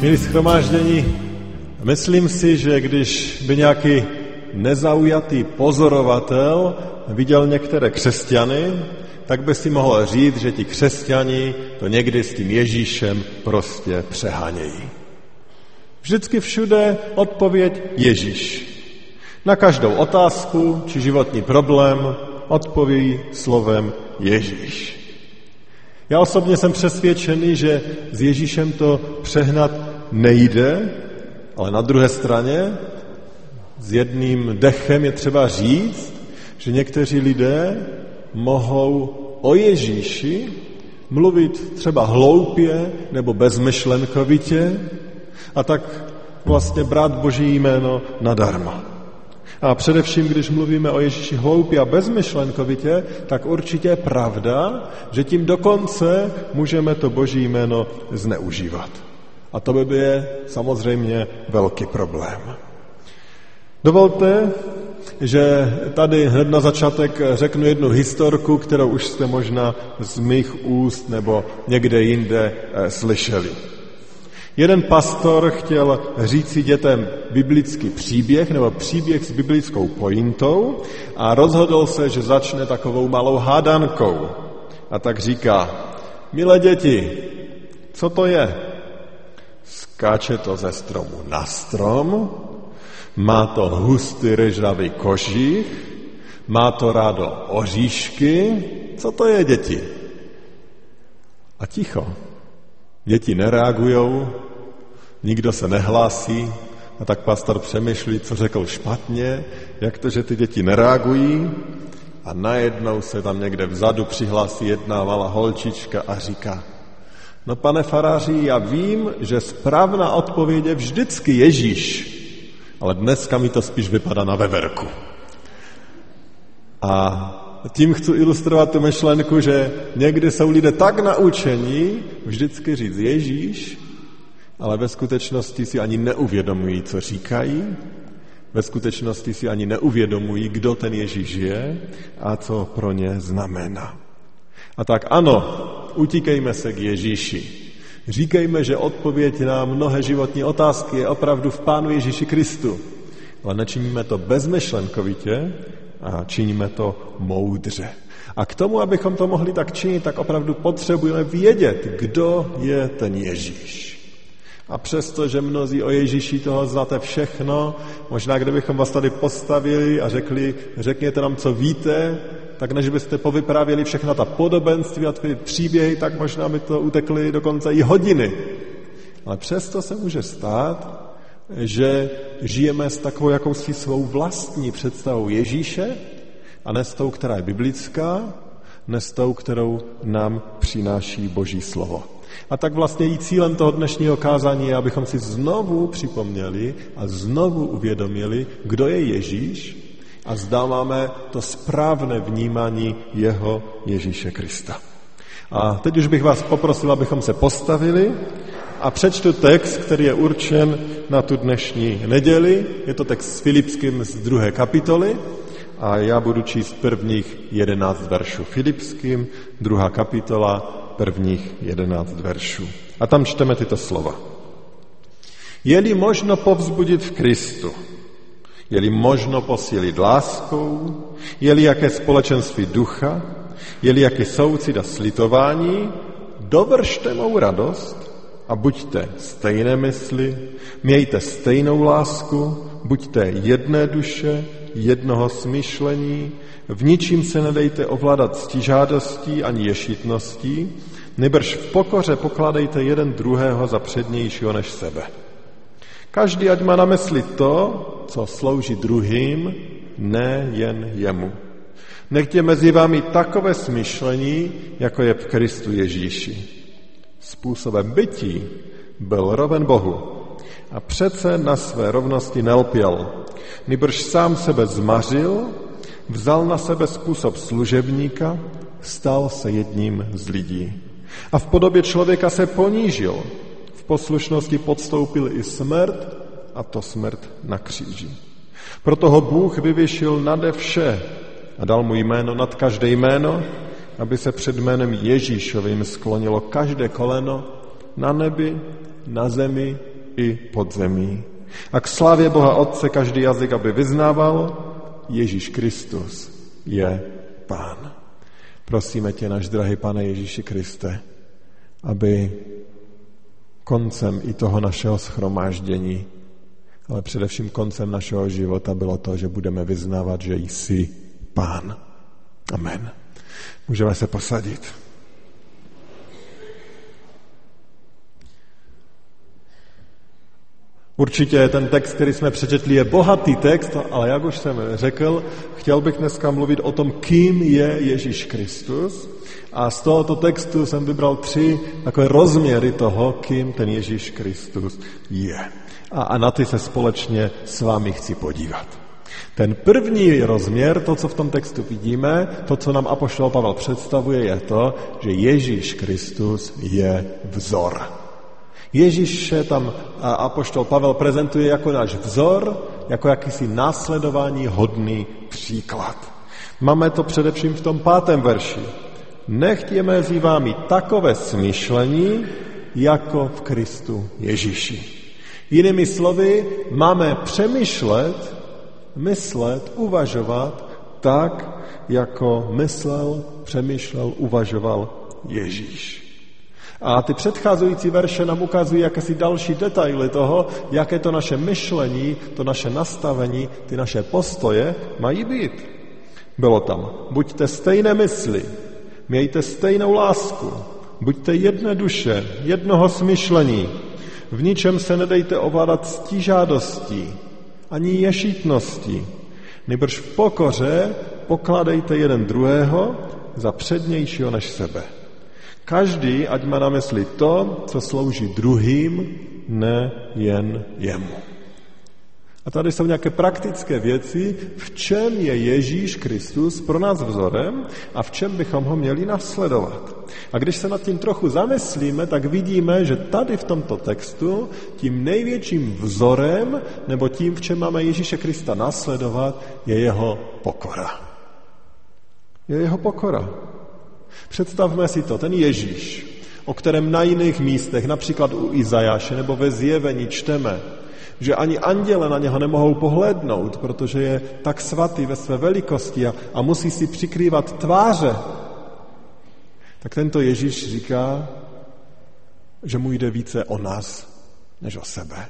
Milí schromáždění, myslím si, že když by nějaký nezaujatý pozorovatel viděl některé křesťany, tak by si mohl říct, že ti křesťani to někdy s tím Ježíšem prostě přehánějí. Vždycky všude odpověď Ježíš. Na každou otázku či životní problém odpoví slovem Ježíš. Já osobně jsem přesvědčený, že s Ježíšem to přehnat nejde, ale na druhé straně s jedným dechem je třeba říct, že někteří lidé mohou o Ježíši mluvit třeba hloupě nebo bezmyšlenkovitě a tak vlastně brát Boží jméno nadarmo. A především, když mluvíme o Ježíši hloupě a bezmyšlenkovitě, tak určitě je pravda, že tím dokonce můžeme to Boží jméno zneužívat. A to by byl samozřejmě velký problém. Dovolte, že tady hned na začátek řeknu jednu historku, kterou už jste možná z mých úst nebo někde jinde eh, slyšeli. Jeden pastor chtěl říci dětem biblický příběh nebo příběh s biblickou pointou a rozhodl se, že začne takovou malou hádankou. A tak říká, milé děti, co to je? Skáče to ze stromu na strom, má to hustý ryžavý kožich, má to rádo oříšky. Co to je, děti? A ticho. Děti nereagují, nikdo se nehlásí, a tak pastor přemýšlí, co řekl špatně, jak to, že ty děti nereagují. A najednou se tam někde vzadu přihlásí jedna malá holčička a říká, no pane faráři, já vím, že správná odpověď je vždycky Ježíš, ale dneska mi to spíš vypadá na veverku. A tím chci ilustrovat tu myšlenku, že někdy jsou lidé tak naučení vždycky říct Ježíš, ale ve skutečnosti si ani neuvědomují, co říkají, ve skutečnosti si ani neuvědomují, kdo ten Ježíš je a co pro ně znamená. A tak ano, utíkejme se k Ježíši. Říkejme, že odpověď na mnohé životní otázky je opravdu v Pánu Ježíši Kristu. Ale nečiníme to bezmyšlenkovitě a činíme to moudře. A k tomu, abychom to mohli tak činit, tak opravdu potřebujeme vědět, kdo je ten Ježíš. A přesto, že mnozí o Ježíši toho znáte všechno, možná kdybychom vás tady postavili a řekli, řekněte nám, co víte, tak než byste povyprávěli všechna ta podobenství a ty příběhy, tak možná by to utekly dokonce i hodiny. Ale přesto se může stát, že žijeme s takovou jakousi svou vlastní představou Ježíše a ne s tou, která je biblická, ne s tou, kterou nám přináší Boží slovo. A tak vlastně i cílem toho dnešního kázání je, abychom si znovu připomněli a znovu uvědomili, kdo je Ježíš a zdáváme to správné vnímání jeho Ježíše Krista. A teď už bych vás poprosil, abychom se postavili a přečtu text, který je určen na tu dnešní neděli. Je to text s Filipským z druhé kapitoly a já budu číst prvních jedenáct veršů Filipským, druhá kapitola, prvních jedenáct veršů. A tam čteme tyto slova. Je-li možno povzbudit v Kristu, je-li možno posílit láskou, je-li jaké společenství ducha, je-li jaké soucit a slitování, dovršte mou radost a buďte stejné mysli, mějte stejnou lásku, buďte jedné duše, jednoho smýšlení, v ničím se nedejte ovládat stižádostí ani ješitností, nebrž v pokoře pokládejte jeden druhého za přednějšího než sebe. Každý ať má na mysli to, co slouží druhým, ne jen jemu. Nechtě mezi vámi takové smyšlení, jako je v Kristu Ježíši. Způsobem bytí byl roven Bohu, a přece na své rovnosti nelpěl. Nýbrž sám sebe zmařil, vzal na sebe způsob služebníka, stal se jedním z lidí. A v podobě člověka se ponížil, poslušnosti podstoupil i smrt, a to smrt na kříži. Proto ho Bůh vyvyšil nade vše a dal mu jméno nad každé jméno, aby se před jménem Ježíšovým sklonilo každé koleno na nebi, na zemi i pod zemí. A k slávě Boha Otce každý jazyk, aby vyznával, Ježíš Kristus je Pán. Prosíme tě, náš drahý Pane Ježíši Kriste, aby koncem i toho našeho schromáždění, ale především koncem našeho života bylo to, že budeme vyznávat, že jsi Pán. Amen. Můžeme se posadit. Určitě ten text, který jsme přečetli, je bohatý text, ale jak už jsem řekl, chtěl bych dneska mluvit o tom, kým je Ježíš Kristus. A z tohoto textu jsem vybral tři takové rozměry toho, kým ten Ježíš Kristus je. A, a na ty se společně s vámi chci podívat. Ten první rozměr, to, co v tom textu vidíme, to, co nám Apoštol Pavel představuje, je to, že Ježíš Kristus je vzor. Ježíše tam Apoštol Pavel prezentuje jako náš vzor, jako jakýsi následování hodný příklad. Máme to především v tom pátém verši. Nechť mezi vámi takové smyšlení, jako v Kristu Ježíši. Jinými slovy, máme přemýšlet myslet, uvažovat tak, jako myslel, přemýšlel, uvažoval Ježíš. A ty předcházející verše nám ukazují jakési další detaily toho, jaké to naše myšlení, to naše nastavení, ty naše postoje mají být. Bylo tam, buďte stejné mysli, mějte stejnou lásku, buďte jedné duše, jednoho smyšlení, v ničem se nedejte ovládat stížádostí, ani ješitnosti. Nebož v pokoře pokladejte jeden druhého za přednějšího než sebe. Každý, ať má na mysli to, co slouží druhým, ne jen jemu. A tady jsou nějaké praktické věci, v čem je Ježíš Kristus pro nás vzorem a v čem bychom ho měli nasledovat. A když se nad tím trochu zamyslíme, tak vidíme, že tady v tomto textu tím největším vzorem, nebo tím, v čem máme Ježíše Krista nasledovat, je jeho pokora. Je jeho pokora. Představme si to, ten Ježíš, o kterém na jiných místech, například u Izajáše nebo ve zjevení čteme, že ani anděle na něho nemohou pohlednout, protože je tak svatý ve své velikosti a, a musí si přikrývat tváře, tak tento Ježíš říká, že mu jde více o nás, než o sebe.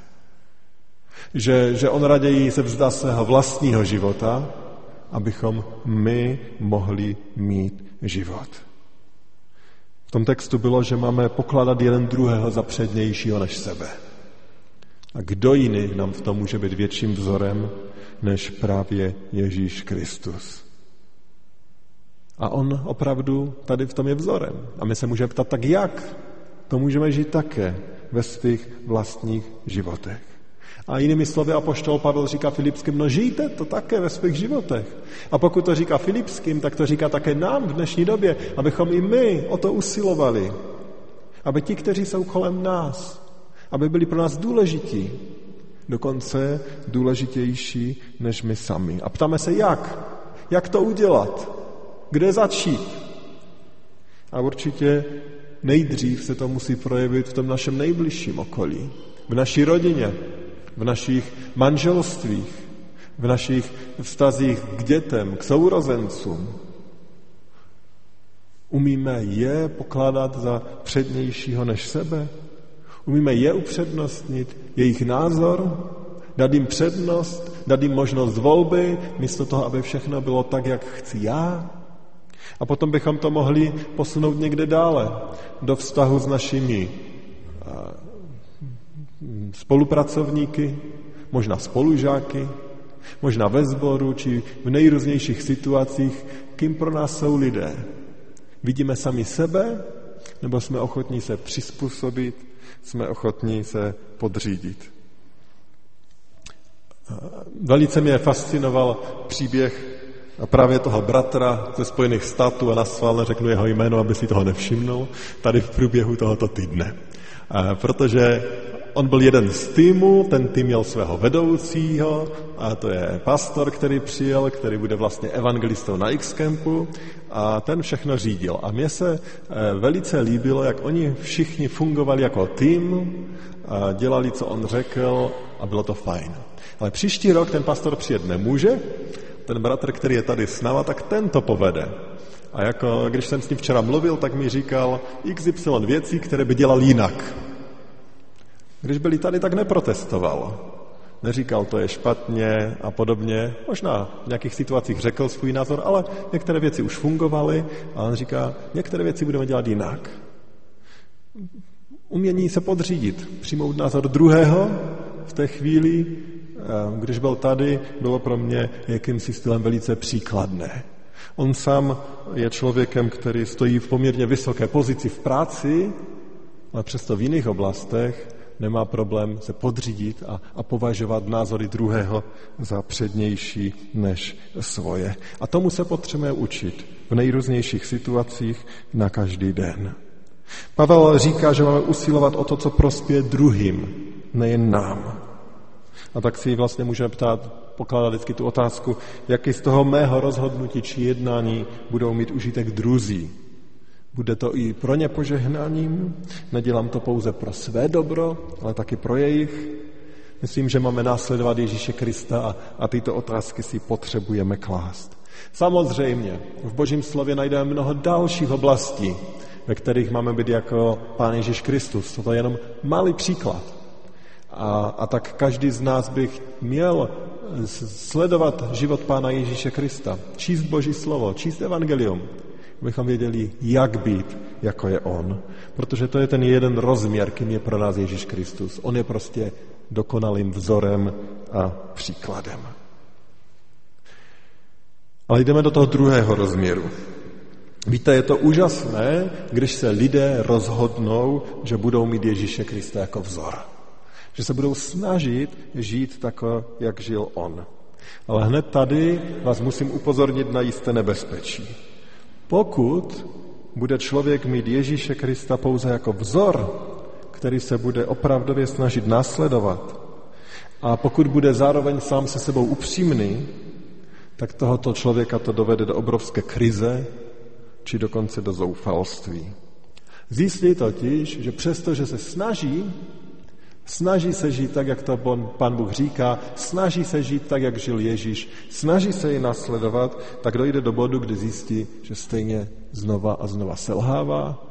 Že, že on raději se vzdá svého vlastního života, abychom my mohli mít život. V tom textu bylo, že máme pokládat jeden druhého za přednějšího než sebe. A kdo jiný nám v tom může být větším vzorem, než právě Ježíš Kristus. A on opravdu tady v tom je vzorem. A my se můžeme ptat, tak jak? To můžeme žít také ve svých vlastních životech. A jinými slovy apoštol Pavel říká Filipským, no žijte to také ve svých životech. A pokud to říká Filipským, tak to říká také nám v dnešní době, abychom i my o to usilovali. Aby ti, kteří jsou kolem nás, aby byli pro nás důležití, dokonce důležitější než my sami. A ptáme se, jak? Jak to udělat? Kde začít? A určitě nejdřív se to musí projevit v tom našem nejbližším okolí, v naší rodině, v našich manželstvích, v našich vztazích k dětem, k sourozencům. Umíme je pokládat za přednějšího než sebe? Umíme je upřednostnit, jejich názor, dát jim přednost, dát jim možnost volby, místo toho, aby všechno bylo tak, jak chci já. A potom bychom to mohli posunout někde dále, do vztahu s našimi spolupracovníky, možná spolužáky, možná ve sboru, či v nejrůznějších situacích, kým pro nás jsou lidé. Vidíme sami sebe, nebo jsme ochotní se přizpůsobit jsme ochotní se podřídit. velice mě fascinoval příběh právě toho bratra ze Spojených států a na řeknu jeho jméno, aby si toho nevšimnul, tady v průběhu tohoto týdne. Protože on byl jeden z týmu, ten tým měl svého vedoucího a to je pastor, který přijel, který bude vlastně evangelistou na X-Campu a ten všechno řídil. A mně se eh, velice líbilo, jak oni všichni fungovali jako tým, a dělali, co on řekl a bylo to fajn. Ale příští rok ten pastor přijet nemůže, ten bratr, který je tady s náma, tak ten to povede. A jako, když jsem s ním včera mluvil, tak mi říkal XY věcí, které by dělal jinak. Když byli tady, tak neprotestoval. Neříkal, to je špatně a podobně. Možná v nějakých situacích řekl svůj názor, ale některé věci už fungovaly a on říká, některé věci budeme dělat jinak. Umění se podřídit, přijmout názor druhého v té chvíli, eh, když byl tady, bylo pro mě jakýmsi stylem velice příkladné. On sám je člověkem, který stojí v poměrně vysoké pozici v práci, ale přesto v jiných oblastech nemá problém se podřídit a, a považovat názory druhého za přednější než svoje. A tomu se potřebujeme učit v nejrůznějších situacích na každý den. Pavel říká, že máme usilovat o to, co prospěje druhým, nejen nám. A tak si vlastně můžeme ptát, pokládat vždycky tu otázku, jaký z toho mého rozhodnutí či jednání budou mít užitek druzí. Bude to i pro ně požehnáním, nedělám to pouze pro své dobro, ale taky pro jejich. Myslím, že máme následovat Ježíše Krista a, a tyto otázky si potřebujeme klást. Samozřejmě, v Božím slově najdeme mnoho dalších oblastí, ve kterých máme být jako Pán Ježíš Kristus. To je jenom malý příklad. A, a tak každý z nás by měl sledovat život Pána Ježíše Krista, číst Boží slovo, číst evangelium, abychom věděli, jak být, jako je On. Protože to je ten jeden rozměr, kým je pro nás Ježíš Kristus. On je prostě dokonalým vzorem a příkladem. Ale jdeme do toho druhého rozměru. Víte, je to úžasné, když se lidé rozhodnou, že budou mít Ježíše Krista jako vzor. Že se budou snažit žít tak, jak žil on. Ale hned tady vás musím upozornit na jisté nebezpečí. Pokud bude člověk mít Ježíše Krista pouze jako vzor, který se bude opravdově snažit následovat, a pokud bude zároveň sám se sebou upřímný, tak tohoto člověka to dovede do obrovské krize, či dokonce do zoufalství. Zjistí totiž, že přesto, že se snaží, snaží se žít tak, jak to pan Bůh říká, snaží se žít tak, jak žil Ježíš, snaží se ji nasledovat, tak dojde do bodu, kdy zjistí, že stejně znova a znova selhává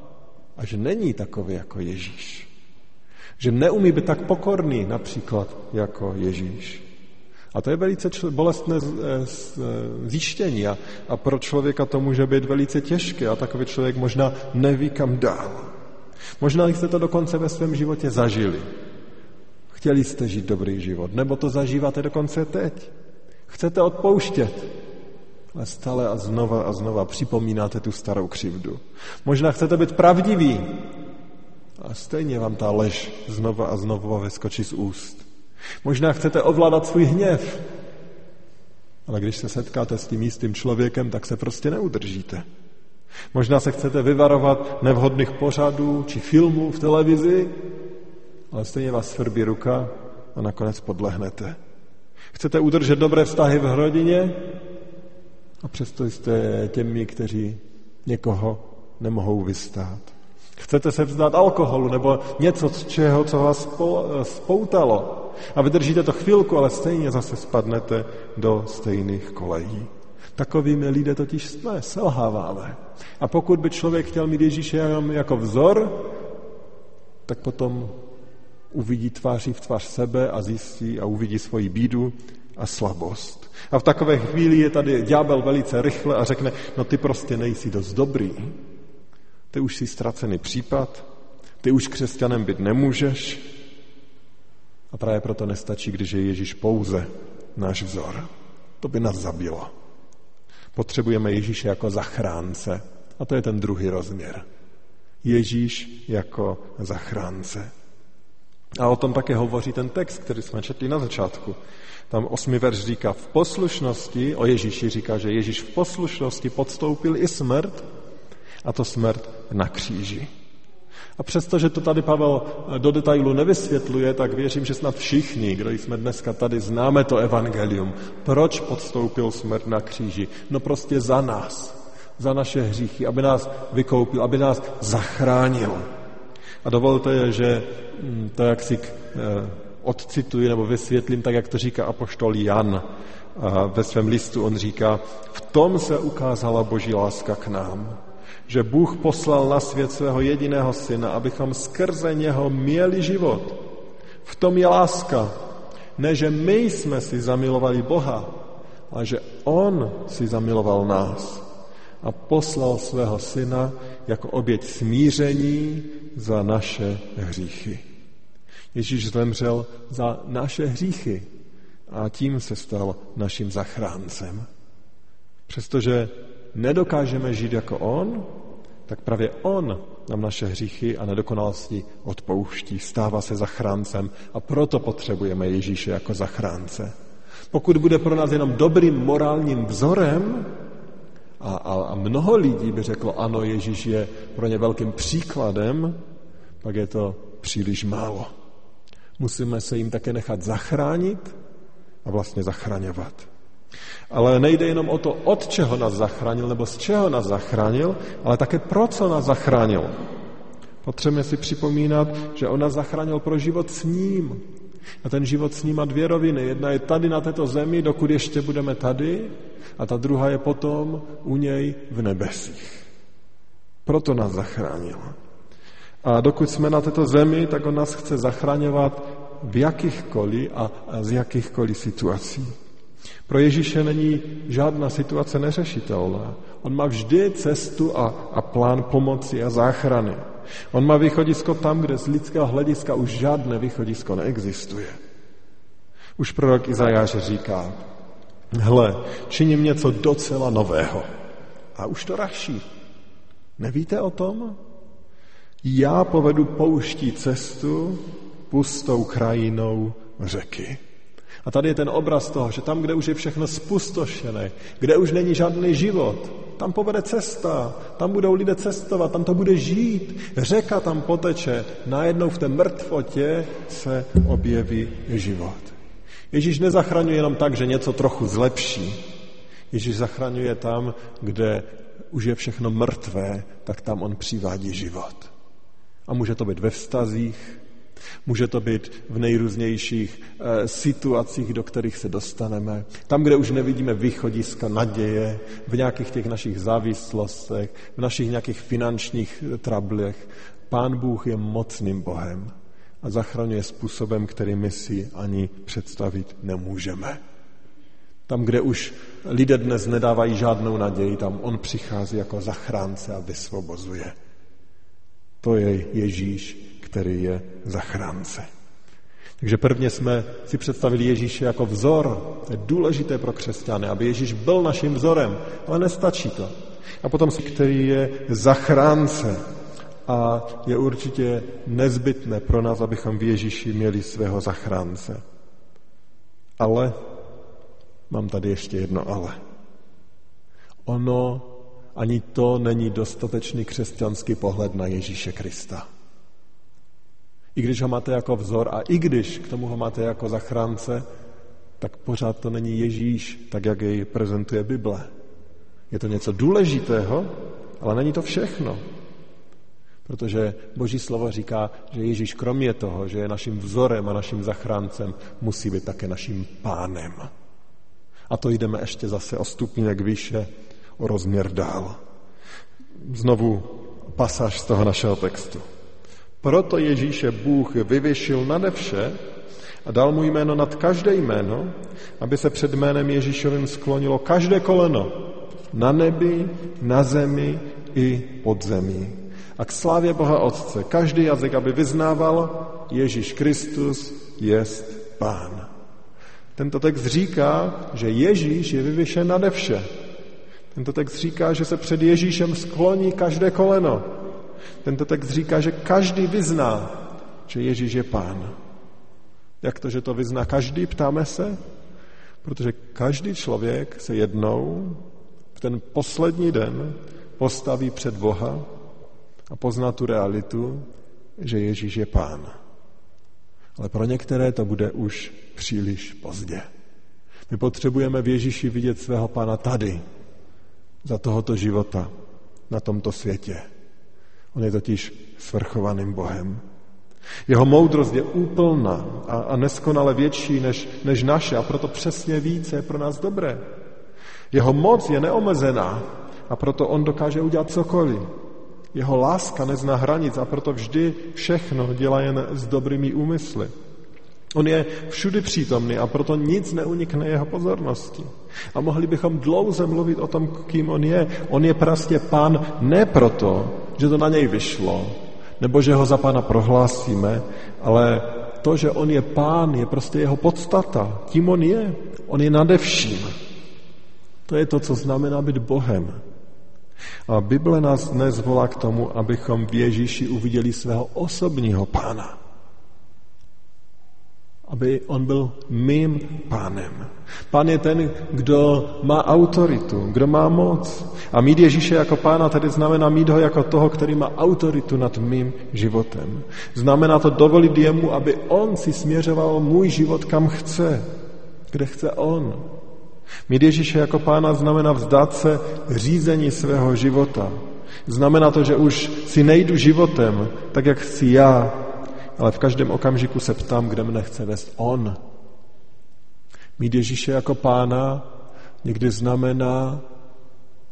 a že není takový jako Ježíš. Že neumí být tak pokorný například jako Ježíš. A to je velice bolestné eh, eh, zjištění a, a pro člověka to může být velice těžké a takový člověk možná neví kam dál. Možná jste to dokonce ve svém životě zažili. Chtěli jste žít dobrý život, nebo to zažíváte dokonce teď. Chcete odpouštět, ale stále a znova a znova připomínáte tu starou křivdu. Možná chcete být pravdiví, a stejně vám ta lež znova a znova vyskočí z úst. Možná chcete ovládat svůj hněv, ale když se setkáte s tím jistým člověkem, tak se prostě neudržíte. Možná se chcete vyvarovat nevhodných pořadů či filmů v televizi, ale stejně vás svrbí ruka a nakonec podlehnete. Chcete udržet dobré vztahy v rodině a přesto jste těmi, kteří někoho nemohou vystát. Chcete se vzdát alkoholu nebo něco, z čeho, co vás spoutalo a vydržíte to chvilku, ale stejně zase spadnete do stejných kolejí. Takovými lidé totiž jsme, selháváme. A pokud by člověk chtěl mít Ježíše jako vzor, tak potom uvidí tváří v tvář sebe a zjistí a uvidí svoji bídu a slabost. A v takové chvíli je tady ďábel velice rychle a řekne, no ty prostě nejsi dost dobrý. Ty už jsi ztracený případ, ty už křesťanem být nemůžeš. A právě proto nestačí, když je Ježíš pouze náš vzor. To by nás zabilo. Potřebujeme Ježíše jako zachránce. A to je ten druhý rozměr. Ježíš jako zachránce. A o tom také hovoří ten text, který jsme četli na začátku. Tam osmi verš říká, v poslušnosti, o Ježíši říká, že Ježíš v poslušnosti podstoupil i smrt, a to smrt na kříži. A přestože to tady Pavel do detailu nevysvětluje, tak věřím, že snad všichni, kdo jsme dneska tady, známe to evangelium. Proč podstoupil smrt na kříži? No prostě za nás, za naše hříchy, aby nás vykoupil, aby nás zachránil. A dovolte, že hm, to, jak si eh, odcituji nebo vysvětlím, tak jak to říká apoštol Jan ve svém listu, on říká, v tom se ukázala boží láska k nám že Bůh poslal na svět svého jediného syna, abychom skrze něho měli život. V tom je láska. Ne, že my jsme si zamilovali Boha, ale že On si zamiloval nás a poslal svého syna jako oběť smíření za naše hříchy. Ježíš zemřel za naše hříchy a tím se stal naším zachráncem. Přestože nedokážeme žít jako On, tak právě On nám naše hříchy a nedokonalosti odpouští, stává se zachráncem a proto potřebujeme Ježíše jako zachránce. Pokud bude pro nás jenom dobrým morálním vzorem, a, a, a mnoho lidí by řeklo, ano, Ježíš je pro ně velkým příkladem, pak je to příliš málo. Musíme se jim také nechat zachránit a vlastně zachraňovat. Ale nejde jenom o to, od čeho nás zachránil nebo z čeho nás zachránil, ale také pro co nás zachránil. Potřebujeme si připomínat, že on nás zachránil pro život s ním. A ten život s ním má dvě roviny. Jedna je tady na této zemi, dokud ještě budeme tady, a ta druhá je potom u něj v nebesích. Proto nás zachránil. A dokud jsme na této zemi, tak on nás chce zachraňovat v jakýchkoliv a z jakýchkoliv situací. Pro Ježíše není žádná situace neřešitelná. On má vždy cestu a, a plán pomoci a záchrany. On má východisko tam, kde z lidského hlediska už žádné východisko neexistuje. Už prorok Izajáš říká, hle, činím něco docela nového. A už to raší. Nevíte o tom? Já povedu pouští cestu pustou krajinou řeky. A tady je ten obraz toho, že tam, kde už je všechno spustošené, kde už není žádný život, tam povede cesta, tam budou lidé cestovat, tam to bude žít, řeka tam poteče, najednou v té mrtvotě se objeví život. Ježíš nezachraňuje jenom tak, že něco trochu zlepší. Ježíš zachraňuje tam, kde už je všechno mrtvé, tak tam on přivádí život. A může to být ve vztazích, Může to být v nejrůznějších e, situacích, do kterých se dostaneme. Tam, kde už nevidíme východiska naděje, v nějakých těch našich závislostech, v našich nějakých finančních eh, trablech. Pán Bůh je mocným Bohem a zachraňuje způsobem, který my si ani představit nemůžeme. Tam, kde už lidé dnes nedávají žádnou naději, tam on přichází jako zachránce a vysvobozuje. To je Ježíš, který je zachránce. Takže prvně jsme si představili Ježíše jako vzor. To je důležité pro křesťany, aby Ježíš byl naším vzorem, ale nestačí to. A potom který je zachránce. A je určitě nezbytné pro nás, abychom v Ježíši měli svého zachránce. Ale mám tady ještě jedno ale. Ono ani to není dostatečný křesťanský pohled na Ježíše Krista. I když ho máte jako vzor a i když k tomu ho máte jako zachránce, tak pořád to není Ježíš, tak jak jej prezentuje Bible. Je to něco důležitého, ale není to všechno. Protože Boží slovo říká, že Ježíš kromě toho, že je naším vzorem a naším zachráncem, musí být také naším pánem. A to jdeme ještě zase o stupněk výše, o rozměr dál. Znovu pasáž z toho našeho textu. Proto Ježíše Bůh vyvyšil nade vše a dal mu jméno nad každé jméno, aby se před jménem Ježíšovým sklonilo každé koleno na nebi, na zemi i pod zemí. A k slávě Boha Otce každý jazyk, aby vyznával Ježíš Kristus jest Pán. Tento text říká, že Ježíš je vyvyšen nade vše. Tento text říká, že se před Ježíšem skloní každé koleno. Tento text říká, že každý vyzná, že Ježíš je pán. Jak to, že to vyzná každý, ptáme se? Protože každý člověk se jednou v ten poslední den postaví před Boha a pozná tu realitu, že Ježíš je pán. Ale pro některé to bude už příliš pozdě. My potřebujeme v Ježíši vidět svého pána tady, za tohoto života, na tomto světě. On je totiž svrchovaným Bohem. Jeho moudrost je úplná a, a neskonale větší než, než naše a proto přesně více je pro nás dobré. Jeho moc je neomezená a proto on dokáže udělat cokoliv. Jeho láska nezná hranic a proto vždy všechno dělá jen s dobrými úmysly. On je všudy přítomný a proto nic neunikne jeho pozornosti. A mohli bychom dlouze mluvit o tom, kým on je. On je prostě pán ne proto, že to na něj vyšlo, nebo že ho za pána prohlásíme, ale to, že on je pán, je prostě jeho podstata. Tím on je. On je nade vším. To je to, co znamená být Bohem. A Bible nás dnes volá k tomu, abychom v Ježíši uviděli svého osobního pána. Aby on byl mým pánem. Pán je ten, kdo má autoritu, kdo má moc. A mít Ježíše jako pána tedy znamená mít ho jako toho, který má autoritu nad mým životem. Znamená to dovolit jemu, aby on si směřoval můj život kam chce, kde chce on. Mít Ježíše jako pána znamená vzdát se řízení svého života. Znamená to, že už si nejdu životem, tak jak chci já, ale v každém okamžiku se ptám, kde mne chce vést On. Mít Ježíše jako pána někdy znamená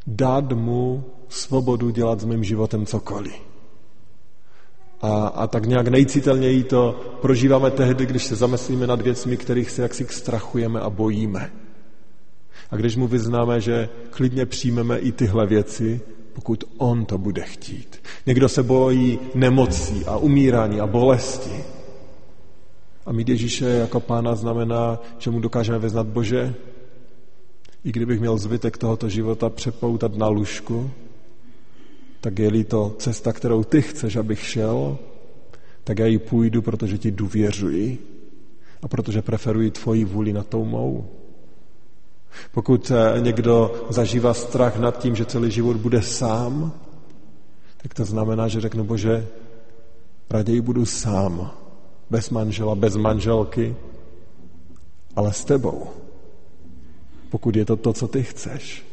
dát mu svobodu dělat s mým životem cokoliv. A, a tak nějak nejcitelněji to prožíváme tehdy, když se zamyslíme nad věcmi, kterých se jaksi strachujeme a bojíme. A když mu vyznáme, že klidně přijmeme i tyhle věci, pokud on to bude chtít. Někdo se bojí nemocí a umírání a bolesti. A mít Ježíše jako pána znamená, že mu dokážeme vyznat Bože, i kdybych měl zbytek tohoto života přepoutat na lůžku, tak je-li to cesta, kterou ty chceš, abych šel, tak já ji půjdu, protože ti důvěřuji a protože preferuji tvoji vůli na tou mou. Pokud eh, někdo zažívá strach nad tím, že celý život bude sám, tak to znamená, že řeknu, bože, raději budu sám, bez manžela, bez manželky, ale s tebou. Pokud je to to, co ty chceš.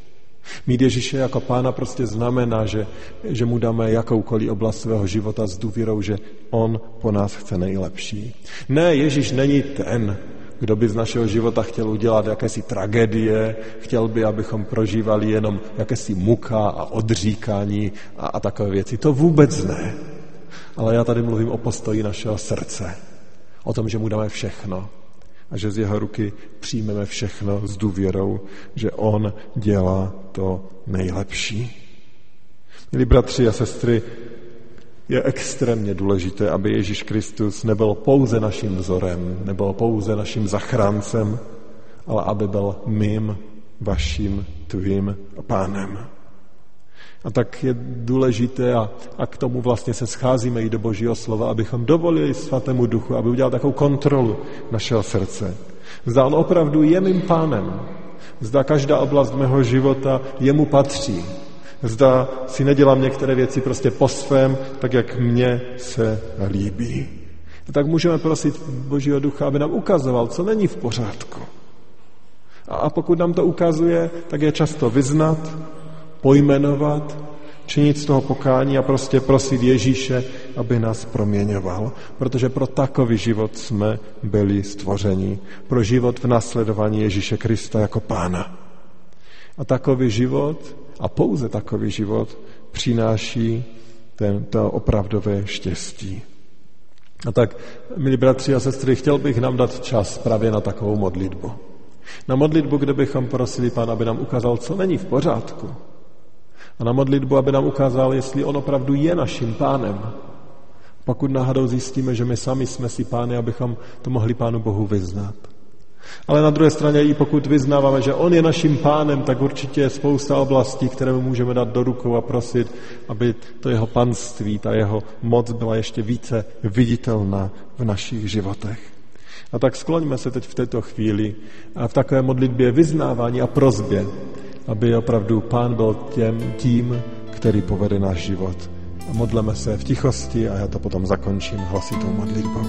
Mít Ježíše jako pána prostě znamená, že, že mu dáme jakoukoliv oblast svého života s důvěrou, že on po nás chce nejlepší. Ne, Ježíš není ten, kdo by z našeho života chtěl udělat jakési tragédie, chtěl by, abychom prožívali jenom jakési muka a odříkání a, a takové věci. To vůbec ne. Ale já tady mluvím o postoji našeho srdce. O tom, že mu dáme všechno. A že z jeho ruky přijmeme všechno s důvěrou, že on dělá to nejlepší. Milí bratři a sestry, je extrémně důležité, aby Ježíš Kristus nebyl pouze naším vzorem, nebyl pouze naším zachráncem, ale aby byl mým, vaším, tvým pánem. A tak je důležité a, a k tomu vlastně se scházíme i do Božího slova, abychom dovolili svatému duchu, aby udělal takovou kontrolu našeho srdce. Zda on opravdu je mým pánem. Zda každá oblast mého života jemu patří. Zda si nedělám některé věci prostě po svém, tak jak mně se líbí. Tak můžeme prosit Božího ducha, aby nám ukazoval, co není v pořádku. A pokud nám to ukazuje, tak je často vyznat, pojmenovat, činit z toho pokání a prostě prosit Ježíše, aby nás proměňoval. Protože pro takový život jsme byli stvořeni. Pro život v nasledování Ježíše Krista jako pána. A takový život a pouze takový život přináší tento opravdové štěstí. A tak, milí bratři a sestry, chtěl bych nám dát čas právě na takovou modlitbu. Na modlitbu, kde bychom prosili Pána, aby nám ukázal, co není v pořádku. A na modlitbu, aby nám ukázal, jestli On opravdu je naším pánem. Pokud náhodou zjistíme, že my sami jsme si pány, abychom to mohli Pánu Bohu vyznat. Ale na druhé straně, i pokud vyznáváme, že On je naším pánem, tak určitě je spousta oblastí, které mu můžeme dát do rukou a prosit, aby to jeho panství, ta jeho moc byla ještě více viditelná v našich životech. A tak skloňme se teď v této chvíli a v takové modlitbě vyznávání a prozbě, aby opravdu Pán byl těm, tím, který povede náš život. A modleme se v tichosti a já to potom zakončím hlasitou modlitbou.